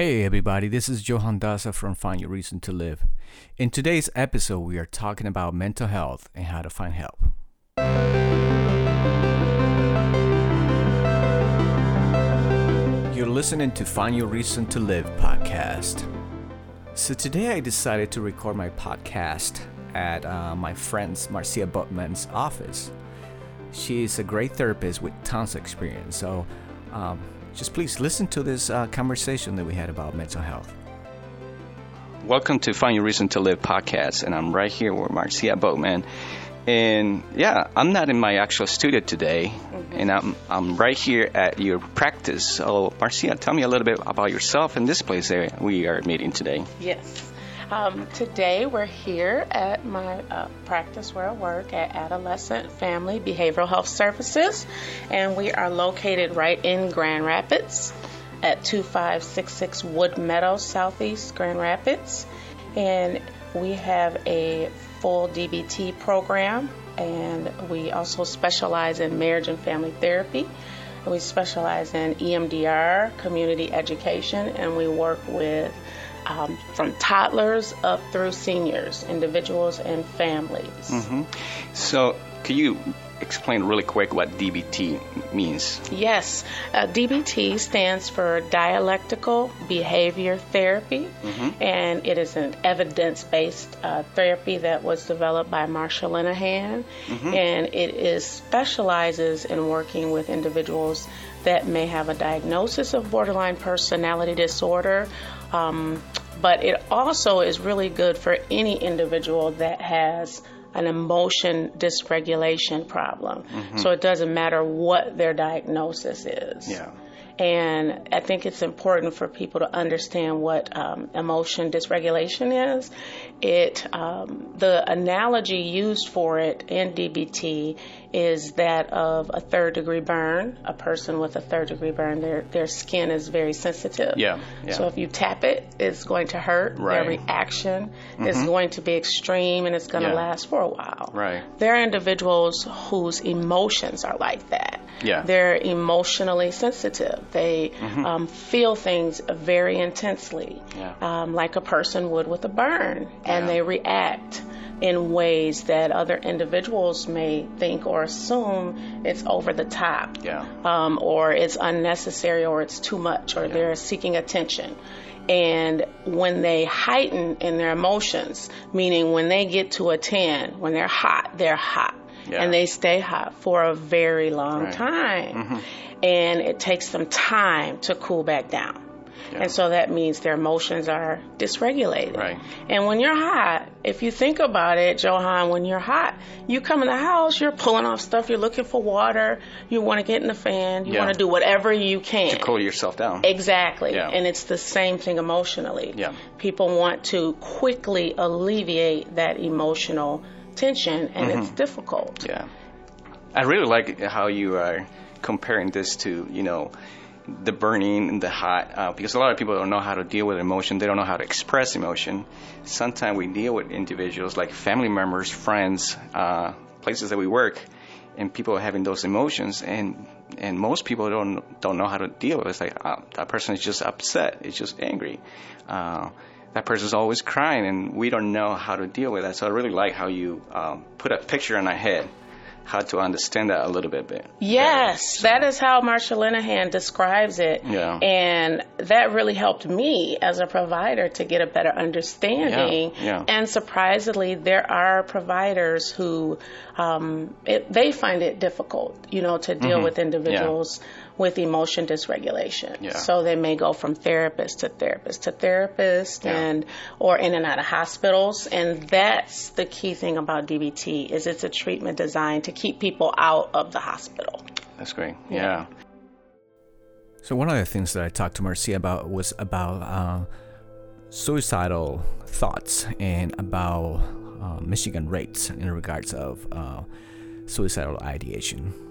Hey everybody, this is Johan Daza from Find Your Reason to Live. In today's episode, we are talking about mental health and how to find help. You're listening to Find Your Reason to Live podcast. So today I decided to record my podcast at uh, my friend's Marcia Butman's office. She is a great therapist with tons of experience. So um, just please listen to this uh, conversation that we had about mental health. Welcome to Find Your Reason to Live podcast, and I'm right here with Marcia Boatman. And yeah, I'm not in my actual studio today, mm-hmm. and I'm I'm right here at your practice. So, Marcia, tell me a little bit about yourself and this place that we are meeting today. Yes. Um, today we're here at my uh, practice where I work at Adolescent Family Behavioral Health Services, and we are located right in Grand Rapids at 2566 Wood Meadow, Southeast Grand Rapids. And we have a full DBT program, and we also specialize in marriage and family therapy. We specialize in EMDR, community education, and we work with um, from toddlers up through seniors, individuals, and families. Mm-hmm. So, can you explain really quick what DBT means? Yes, uh, DBT stands for Dialectical Behavior Therapy, mm-hmm. and it is an evidence based uh, therapy that was developed by Marsha Linehan, mm-hmm. and it is specializes in working with individuals that may have a diagnosis of borderline personality disorder um, but it also is really good for any individual that has an emotion dysregulation problem. Mm-hmm. So it doesn't matter what their diagnosis is. Yeah. And I think it's important for people to understand what um, emotion dysregulation is. It um, the analogy used for it in DBT is that of a third degree burn. A person with a third degree burn, their their skin is very sensitive. Yeah. yeah. So if you tap it, it's going to hurt. Right. Their reaction mm-hmm. is going to be extreme and it's going to yeah. last for a while. Right. There are individuals whose emotions are like that. Yeah. They're emotionally sensitive. They mm-hmm. um, feel things very intensely, yeah. um, like a person would with a burn, and yeah. they react in ways that other individuals may think or assume it's over the top, yeah. um, or it's unnecessary, or it's too much, or they're seeking attention. And when they heighten in their emotions, meaning when they get to a 10, when they're hot, they're hot yeah. and they stay hot for a very long right. time. Mm-hmm. And it takes them time to cool back down. Yeah. And so that means their emotions are dysregulated. Right. And when you're hot, if you think about it, Johan, when you're hot, you come in the house, you're pulling off stuff, you're looking for water, you want to get in the fan, you yeah. want to do whatever you can. To cool yourself down. Exactly. Yeah. And it's the same thing emotionally. Yeah. People want to quickly alleviate that emotional tension and mm-hmm. it's difficult. Yeah. I really like how you are comparing this to, you know, the burning and the hot, uh, because a lot of people don't know how to deal with emotion. They don't know how to express emotion. Sometimes we deal with individuals like family members, friends, uh, places that we work, and people are having those emotions, and and most people don't don't know how to deal with it. It's like uh, that person is just upset, it's just angry. That person's always crying, and we don't know how to deal with that. So I really like how you um, put a picture in our head how to understand that a little bit. bit yes, that is how Marsha Linehan describes it. Yeah. And that really helped me as a provider to get a better understanding. Yeah. yeah. And surprisingly, there are providers who um, it, they find it difficult, you know, to deal mm-hmm. with individuals. Yeah with emotion dysregulation. Yeah. So they may go from therapist to therapist to therapist yeah. and or in and out of hospitals and that's the key thing about DBT is it's a treatment designed to keep people out of the hospital. That's great. Yeah. yeah. So one of the things that I talked to Marcia about was about uh, suicidal thoughts and about uh, Michigan rates in regards of uh, suicidal ideation.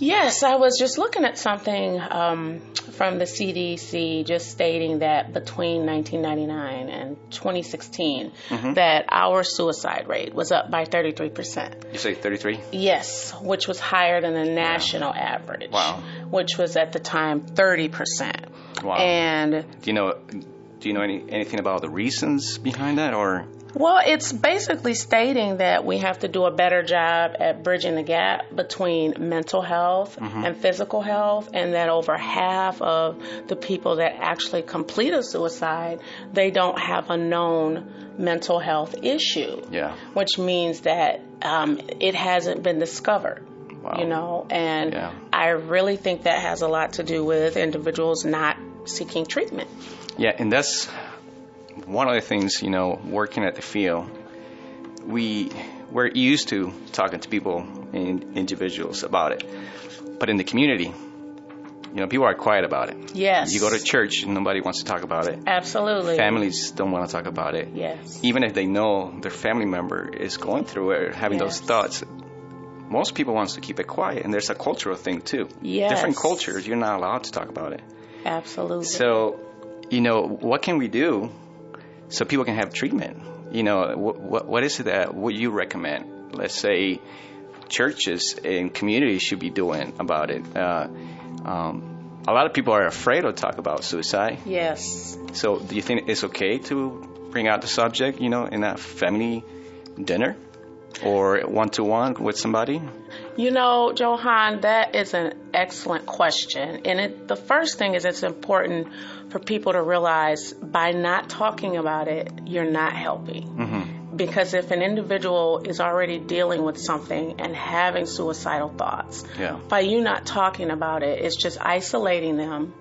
Yes, I was just looking at something um, from the CDC just stating that between 1999 and 2016 Mm-hmm. that our suicide rate was up by 33%. You say 33? Yes, which was higher than the national average. Wow. Which was at the time 30%. Wow. And Do you know? Do you know any, anything about the reasons behind that, or Well, it's basically stating that we have to do a better job at bridging the gap between mental health and physical health, and that over half of the people that actually complete a suicide, they don't have a known mental health issue. Yeah. Which means that um, it hasn't been discovered. Wow. You know, and Yeah. I really think that has a lot to do with individuals not seeking treatment. Yeah, and that's one of the things, you know, working at the field, we we're used to talking to people and individuals about it. But in the community, you know, people are quiet about it. Yes. You go to church, nobody wants to talk about it. Absolutely. Families don't want to talk about it. Yes. Even if they know their family member is going through it, or having those thoughts, most people wants to keep it quiet, and there's a cultural thing too. Yes. Different cultures, you're not allowed to talk about it. Absolutely. So, you know, what can we do so people can have treatment? You know, what what is it that would you recommend? Let's say churches and communities should be doing about it. Uh, um, a lot of people are afraid to talk about suicide. yes. So, do you think it's okay to bring out the subject? You know, in a family dinner or one to one with somebody? You know, Johan, that is an excellent question. And it, the first thing is it's important for people to realize by not talking about it, you're not helping. Mm-hmm. Because if an individual is already dealing with something and having suicidal thoughts, Yeah. by you not talking about it, it's just isolating them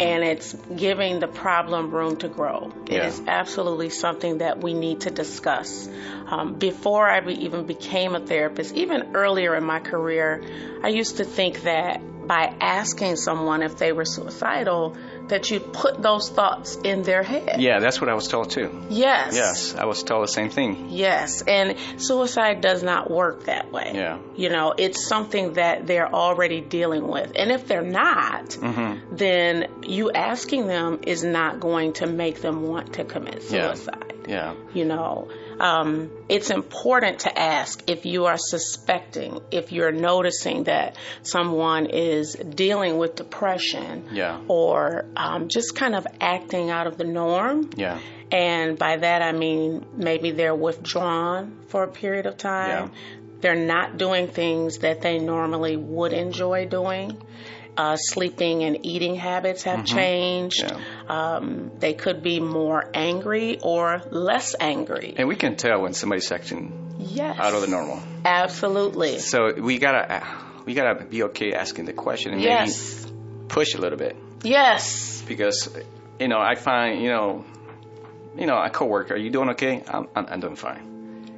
and it's giving the problem room to grow. It Yeah. is absolutely something that we need to discuss. Um, before I be, even became a therapist, even earlier in my career, I used to think that by asking someone if they were suicidal, that you'd put those thoughts in their head. Yeah, that's what I was told too. Yes. Yes, I was told the same thing. Yes, and suicide does not work that way. Yeah. You know, it's something that they're already dealing with. And if they're not, Mm-hmm. then you asking them is not going to make them want to commit suicide. Yeah. suicide. Yeah. You know, um, it's important to ask if you are suspecting, if you're noticing that someone is dealing with depression Yeah. or um, just kind of acting out of the norm. Yeah. And by that I mean maybe they're withdrawn for a period of time. Yeah. They're not doing things that they normally would enjoy doing. Uh, sleeping and eating habits have changed. Mm-hmm. Yeah. Um, they could be more angry or less angry. And we can tell when somebody's acting Yes. out of the normal. Absolutely. So we gotta we gotta be okay asking the question and Yes. maybe push a little bit Yes. because you know I find you know you know a coworker, are you doing okay? I'm I'm, I'm doing fine,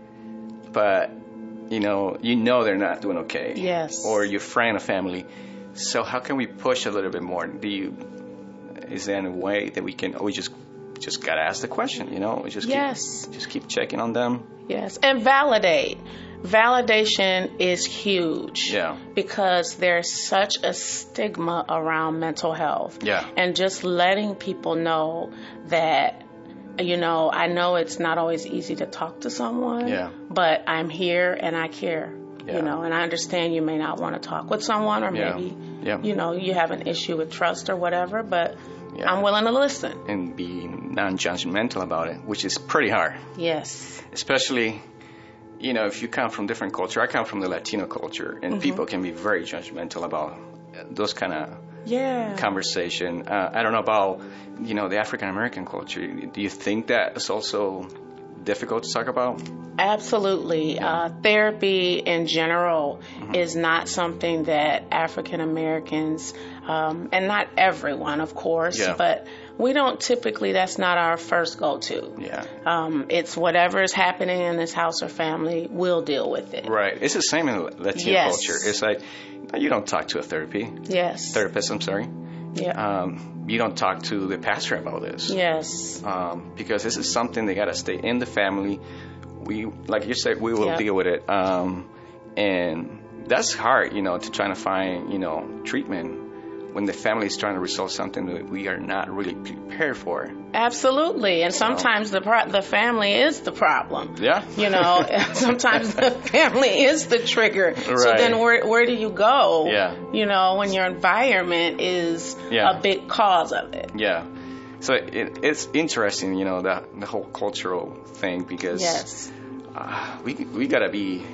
but you know you know they're not doing okay. Yes. Or your friend or family. So how can we push a little bit more? Do you is there any way that we can? We just just gotta ask the question. You know, we just Yes. keep, just keep checking on them. Yes. And validate. Validation is huge. Yeah. Because there's such a stigma around mental health. Yeah. And just letting people know that, you know, I know it's not always easy to talk to someone. Yeah. But I'm here and I care. Yeah. You know, and I understand you may not want to talk with someone or Yeah. maybe, Yeah. you know, you have an issue with trust or whatever, but. I'm willing to listen. and be non-judgmental about it, which is pretty hard. Yes. Especially, you know, if you come from different culture. I come from the Latino culture, and people can be very judgmental about those kind of Yeah. conversation. Uh, I don't know about, you know, the African American culture. Do you think that is also difficult to talk about? Absolutely. Uh, therapy in general Mm-hmm. is not something that African Americans, um, and not everyone, of course, Yeah. but we don't typically, that's not our first go to. Yeah. Um, it's whatever is happening in this house or family, we'll deal with it. Right. It's the same in Latino Yes. culture. It's like you don't talk to a therapy Yes. therapist. I'm sorry. Yeah. Um, you don't talk to the pastor about this. yes. um, because this is something they got to stay in the family. We, like you said, we will Yeah. deal with it. Um, and that's hard, you know, to try to find, you know, treatment when the family is trying to resolve something that we are not really prepared for. Absolutely, and sometimes the pro- the family is the problem. Yeah. You know, sometimes the family is the trigger. Right. So then where where do you go? Yeah. You know, when your environment is Yeah. a big cause of it. Yeah. So it, it's interesting, you know, the the whole cultural thing because Yes. uh, we we gotta be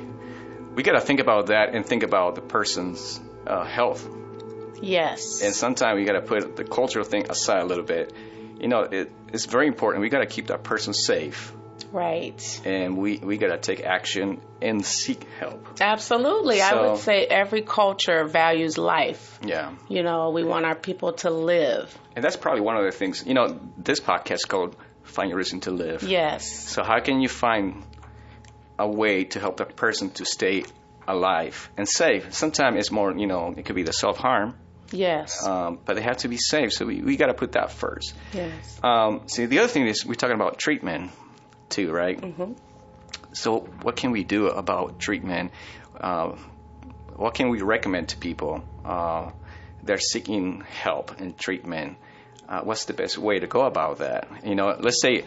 we gotta think about that and think about the person's uh, health. Yes. And sometimes we gotta put the cultural thing aside a little bit. You know, it, it's very important. We gotta keep that person safe, right. and we we gotta take action and seek help. Absolutely. I would say every culture values life. Yeah. You know, we want our people to live. And that's probably one of the things. You know, this podcast is called "Find Your Reason to Live." Yes. So how can you find a way to help that person to stay alive and safe? Sometimes it's more, you know, it could be the self harm, Yes. um, but they have to be safe. So we, we got to put that first. yes. Um, see, the other thing is we're talking about treatment too, right? Mhm. So what can we do about treatment? Uh, what can we recommend to people? Uh, they're seeking help and treatment. Uh, what's the best way to go about that? You know, let's say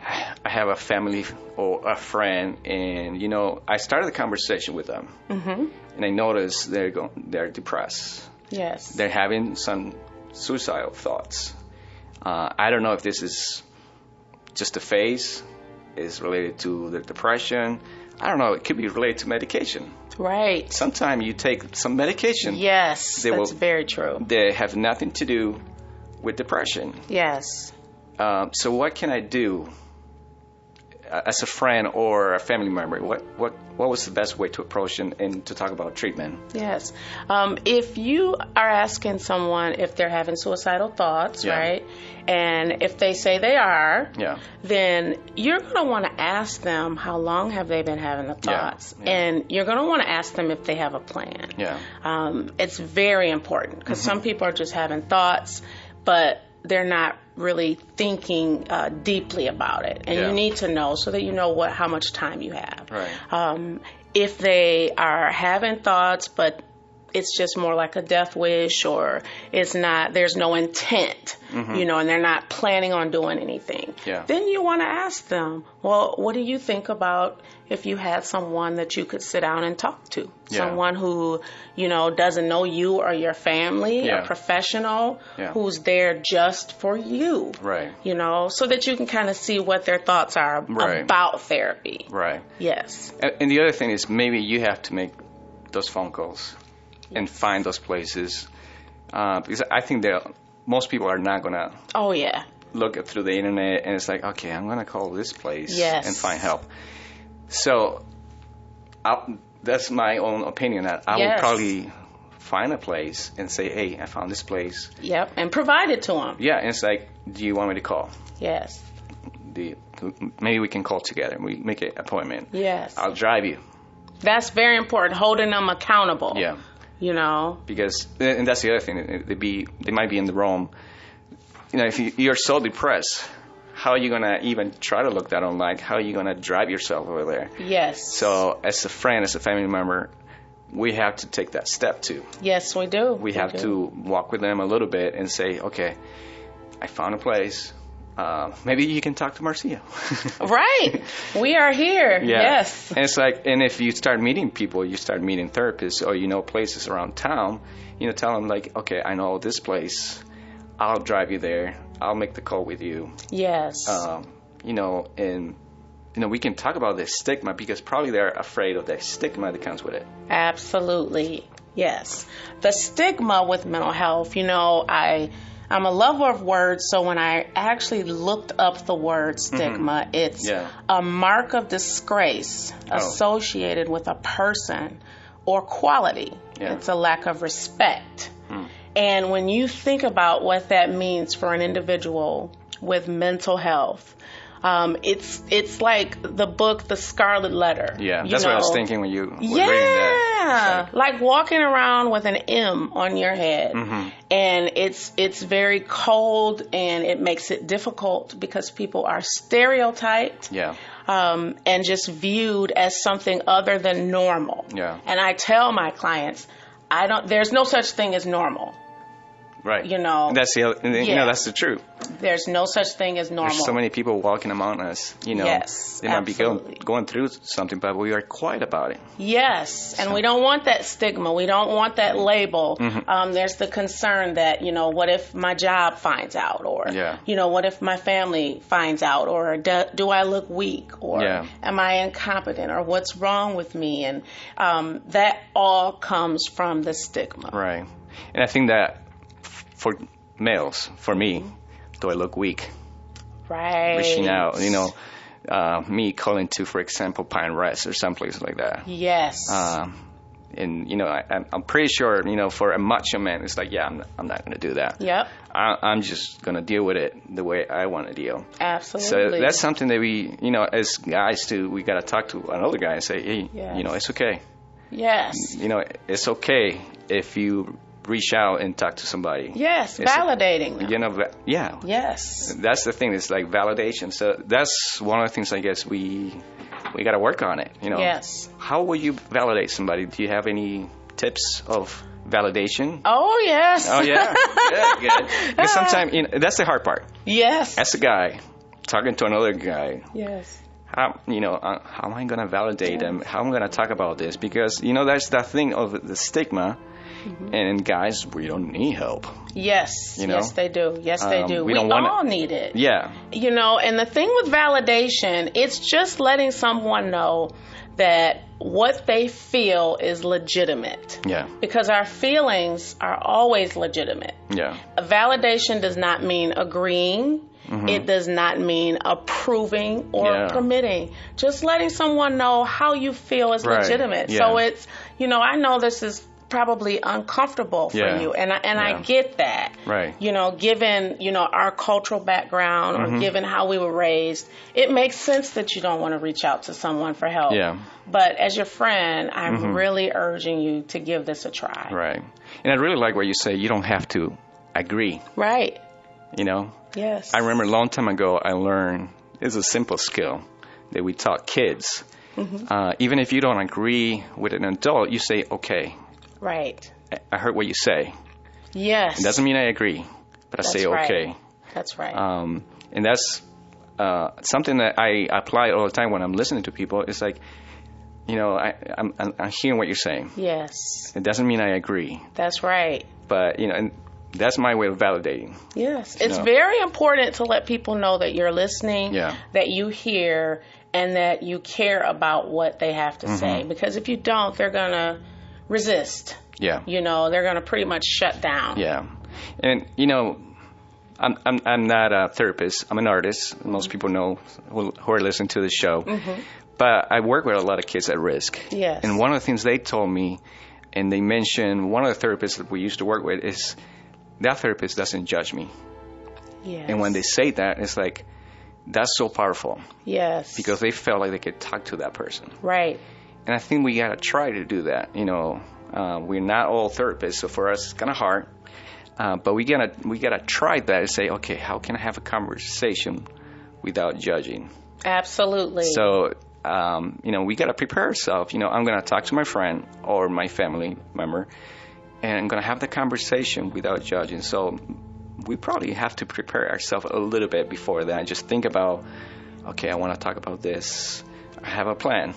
I have a family or a friend, and you know, I started the conversation with them, Mm-hmm. and I notice they're go- they're depressed. Yes. They're having some suicidal thoughts. Uh, I don't know if this is just a phase, is related to the depression. I don't know. It could be related to medication. right. Sometimes you take some medication Yes. They that's will- very true. they have nothing to do with depression. Yes. Um, so what can I do as a friend or a family member? What what what was the best way to approach and, and to talk about treatment? Yes. Um, if you are asking someone if they're having suicidal thoughts, Yeah. right, and if they say they are, Yeah. then you're going to want to ask them how long have they been having the thoughts, yeah. and you're going to want to ask them if they have a plan. Yeah. Um, it's very important because some people are just having thoughts, but they're not really thinking uh, deeply about it, and Yeah. you need to know so that you know what how much time you have. Right. Um, if they are having thoughts, but it's just more like a death wish, or it's not, there's no intent, you know, and they're not planning on doing anything. Mm-hmm. Yeah. Then you want to ask them, well, what do you think about if you had someone that you could sit down and talk to? Yeah. Someone who, you know, doesn't know you or your family, Yeah. a professional Yeah. who's there just for you. Right. You know, so that you can kind of see what their thoughts are Right. about therapy. Right. Yes. And, and the other thing is maybe you have to make those phone calls and find those places uh, because I think that most people are not gonna Oh, yeah. look through the internet and it's like, okay, I'm gonna call this place Yes. and find help. So I'll, that's my own opinion. That I will Yes. probably find a place and say, hey, I found this place. Yep. And provide it to them. Yeah, and it's like, do you want me to call? Yes. You, maybe we can call together. And we make an appointment. Yes. I'll drive you. That's very important, holding them accountable. Yeah. You know? because and that's the other thing they be they might be in the wrong you know if you, you're so depressed how are you gonna even try to look that online how are you gonna drive yourself over there Yes. so as a friend as a family member we have to take that step too Yes, we do. we have do. to walk with them a little bit and say okay i found a place uh, maybe you can talk to marcia Right. We are here. Yeah. Yes. And it's like, and if you start meeting people, you start meeting therapists or you know places around town, you know, tell them like, okay, I know this place. I'll drive you there. I'll make the call with you. Yes. Um, you know, and you know, we can talk about this stigma because probably they're afraid of the stigma that comes with it. Absolutely. Yes. The stigma with mental health, you know, I I'm a lover of words, so when I actually looked up the word stigma, it's Yeah. a mark of disgrace Oh. associated with a person or quality. Yeah. It's a lack of respect. And when you think about what that means for an individual with mental health, um, it's it's like the book The Scarlet Letter. Yeah, that's what I was thinking when you were Yeah, reading that. Yeah, like walking around with an M on your head, Mm-hmm. and it's it's very cold, and it makes it difficult because people are stereotyped Yeah. um, and just viewed as something other than normal. Yeah. And I tell my clients, I don't. There's no such thing as normal. Right. You know, That's the other- you know that's the truth. There's no such thing as normal. There's so many people walking among us. You know, Yes, they might be going, absolutely. going through something, but we are quiet about it. Yes, and we don't want that stigma. We don't want that label. Mm-hmm. Um, there's the concern that you know, what if my job finds out, or Yeah. you know, what if my family finds out, or do, do I look weak, or Yeah. am I incompetent, or what's wrong with me? And um, that all comes from the stigma. Right. And I think that for males, for me, do I look weak? Right. Reaching out, you know, uh, me calling to, for example, Pine Rest or someplace like that. Yes. Um, and you know, I, I'm- I'm pretty sure, you know, for a macho man, it's like, yeah, I'm, I'm not going to do that. yep. I, I'm just going to deal with it the way I want to deal. Absolutely. So that's something that we, you know, as guys too, we got to talk to another guy and say, hey, Yes. you know, it's okay. yes. You know, it's okay if you reach out and talk to somebody. Yes. It's Validating. them. You know, yeah. Yes. That's the thing. It's like validation. So that's one of the things I guess we we got to work on it. You know. Yes. How will you validate somebody? Do you have any tips of validation? Oh yes. Oh yeah, good, good. Because sometimes you know, that's the hard part. yes. As a guy talking to another guy, yes. how you know uh, how am I gonna validate them? How am I gonna talk about this? Because you know that's that thing of the stigma, Mm-hmm. and guys we don't need help. Yes, You know? yes, they do. Yes, they Um, do. we We, wanna- all need it. Yeah, You know, and the thing with validation, it's just letting someone know that what they feel is legitimate. yeah, Because our feelings are always legitimate. yeah, A validation does not mean agreeing. It does not mean approving or Mm-hmm. Yeah. permitting. Just letting someone know how you feel is Right. legitimate. Yeah. So it's, you know, I know this is probably uncomfortable for Yeah. you and I, and Yeah. I get that. Right. You know, given, you know, our cultural background or Mm-hmm. given how we were raised, it makes sense that you don't want to reach out to someone for help. Yeah. But as your friend, I'm really urging you to give this a try. right. And I really like what you say. You don't have to agree. Right. You know, Yes. I remember a long time ago I learned it's a simple skill that we taught kids. Mm-hmm. Uh, even if you don't agree with an adult, you say, "Okay, Right. I- heard what you say." Yes. It doesn't mean I agree, but I say That's right. okay. That's right. Um, and that's uh, something that I apply all the time when I'm listening to people. It's like, you know, I, I'm, I'm I'm hearing what you're saying. yes. It doesn't mean I agree, That's right. but you know, and that's my way of validating. Yes. It's know. very important to let people know that you're listening, Yeah. that you hear, and that you care about what they have to Mm-hmm. say. Because if you don't, they're going to resist. Yeah. You know, they're going to pretty much shut down. Yeah, and you know, I'm I'm I'm not a therapist. I'm an artist. Most people know who, who are listening to the show. Mhm. But I work with a lot of kids at risk. Yes. And one of the things they told me, and they mentioned one of the therapists that we used to work with is that therapist doesn't judge me. Yes. And when they say that, it's like that's so powerful Yes. because they felt like they could talk to that person. Right. And I think we gotta try to do that. You know, uh, we're not all therapists, so for us it's kind of hard. Uh, but we gotta we gotta try that and say, okay, how can I have a conversation without judging? Absolutely. So, um, you know, we gotta prepare ourselves. You know, I'm gonna talk to my friend or my family member, and I'm gonna have the conversation without judging. So, we probably have to prepare ourselves a little bit before that. Just think about, okay, I want to talk about this. I have a plan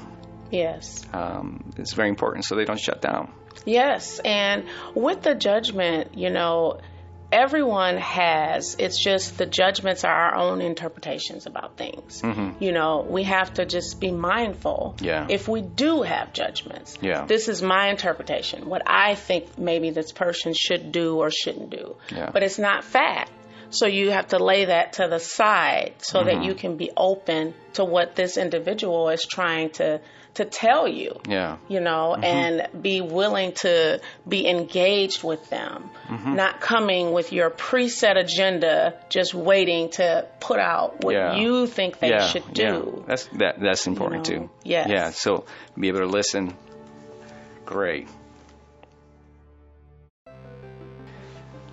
yes. um, it's very important so they don't shut down. Yes, and with the judgment, you know, everyone has. It's just the judgments are our own interpretations about things. You know, we have to just be mindful. Mm-hmm. Yeah. If we do have judgments, Yeah. this is my interpretation. What I think maybe this person should do or shouldn't do. Yeah. But it's not fact. So you have to lay that to the side so Mm-hmm. that you can be open to what this individual is trying to to tell you Yeah, you know, Mm-hmm. and be willing to be engaged with them, Mm-hmm. not coming with your preset agenda, just waiting to put out what Yeah. you think they yeah, should yeah. do. That's that. That's important know, too. yes. Yeah. So be able to listen, Great.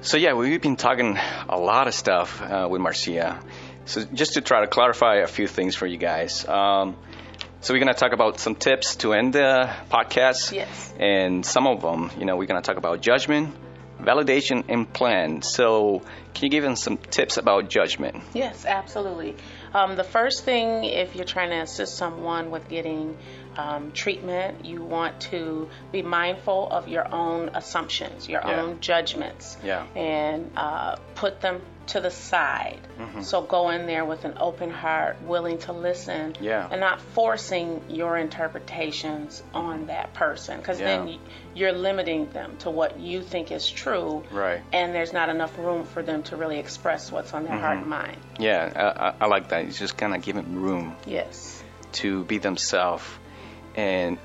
So yeah, we've been talking a lot of stuff uh, with Marcia. So just to try to clarify a few things for you guys. Um, so we're going to talk about some tips to end the podcast. Yes. And some of them, you know, we're going to talk about judgment, validation, and plan. So can you give us some tips about judgment? Yes, absolutely. Um, the first thing, if you're trying to assist someone with getting um, treatment, you want to be mindful of your own assumptions, your Yeah. own judgments, Yeah. and uh, put them to the side. Mm-hmm. So go in there with an open heart, willing to listen, Yeah. and not forcing your interpretations on that person, because then Yeah. y- you're limiting them to what you think is true, Right. and there's not enough room for them to really express what's on their Mm-hmm. heart and mind. Yeah, I, I, I like that. It's just kind of giving room Yes. to be themselves. And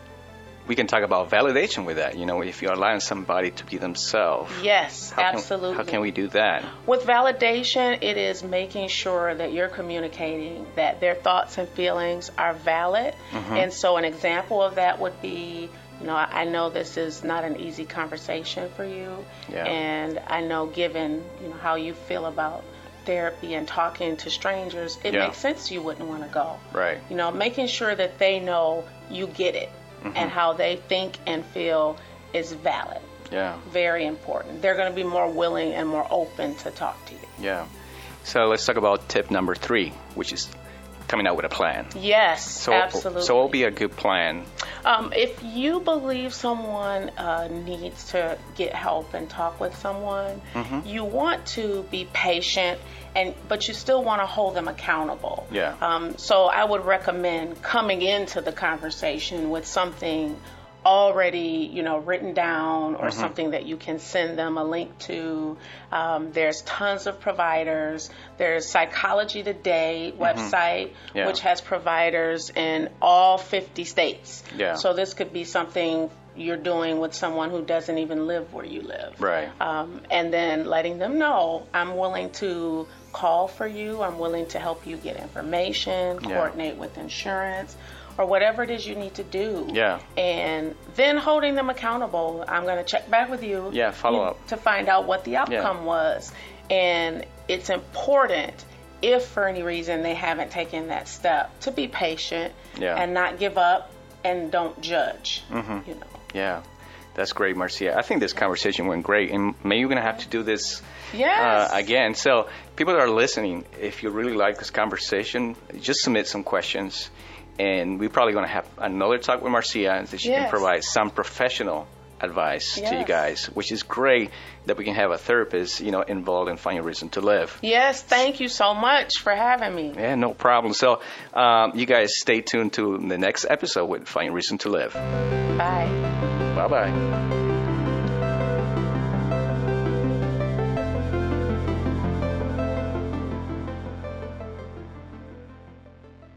we can talk about validation with that. You know, if you're allowing somebody to be themselves. Yes, how can- absolutely. how can we do that? With validation, it is making sure that you're communicating that their thoughts and feelings are valid. Mm-hmm. And so, an example of that would be you know, I I know this is not an easy conversation for you. Yeah. And I know, given, you know, how you feel about therapy and talking to strangers, it Yeah. makes sense you wouldn't want to go. Right. You know, making sure that they know you get it Mm-hmm. and how they think and feel is valid. Yeah. Very important. They're going to be more willing and more open to talk to you. Yeah. So let's talk about tip number three, which is coming out with a plan. Yes, So, absolutely. so what will be a good plan? Um, if you believe someone uh, needs to get help and talk with someone, Mm-hmm. you want to be patient, and but you still want to hold them accountable. Yeah. Um, so I would recommend coming into the conversation with something already, you know, written down Mm-hmm. or something that you can send them a link to. Um, there's tons of providers. There's Psychology Today website, Mm-hmm. Yeah. which has providers in all 50 states. Yeah. So this could be something you're doing with someone who doesn't even live where you live. Right. Um, and then letting them know I'm willing to call for you. I'm willing to help you get information, Yeah. coordinate with insurance, or whatever it is you need to do. Yeah. And then holding them accountable. I'm going to check back with you. Yeah, follow up. to find out what the outcome was. And it's important if for any reason they haven't taken that step to be patient Yeah. and not give up and don't judge. Mm-hmm. You know. Yeah. That's great, Marcia. I think this conversation went great, and maybe we're gonna have to do this Yes. uh, again. So, people that are listening, if you really like this conversation, just submit some questions, and we're probably gonna have another talk with Marcia, and so she can provide some professional advice to you guys, which is great that we can have a therapist, you know, involved in finding a reason to live. Yes, thank you so much for having me. Yeah, no problem. So, um, you guys stay tuned to the next episode with Finding Reason to Live. Bye. Bye bye.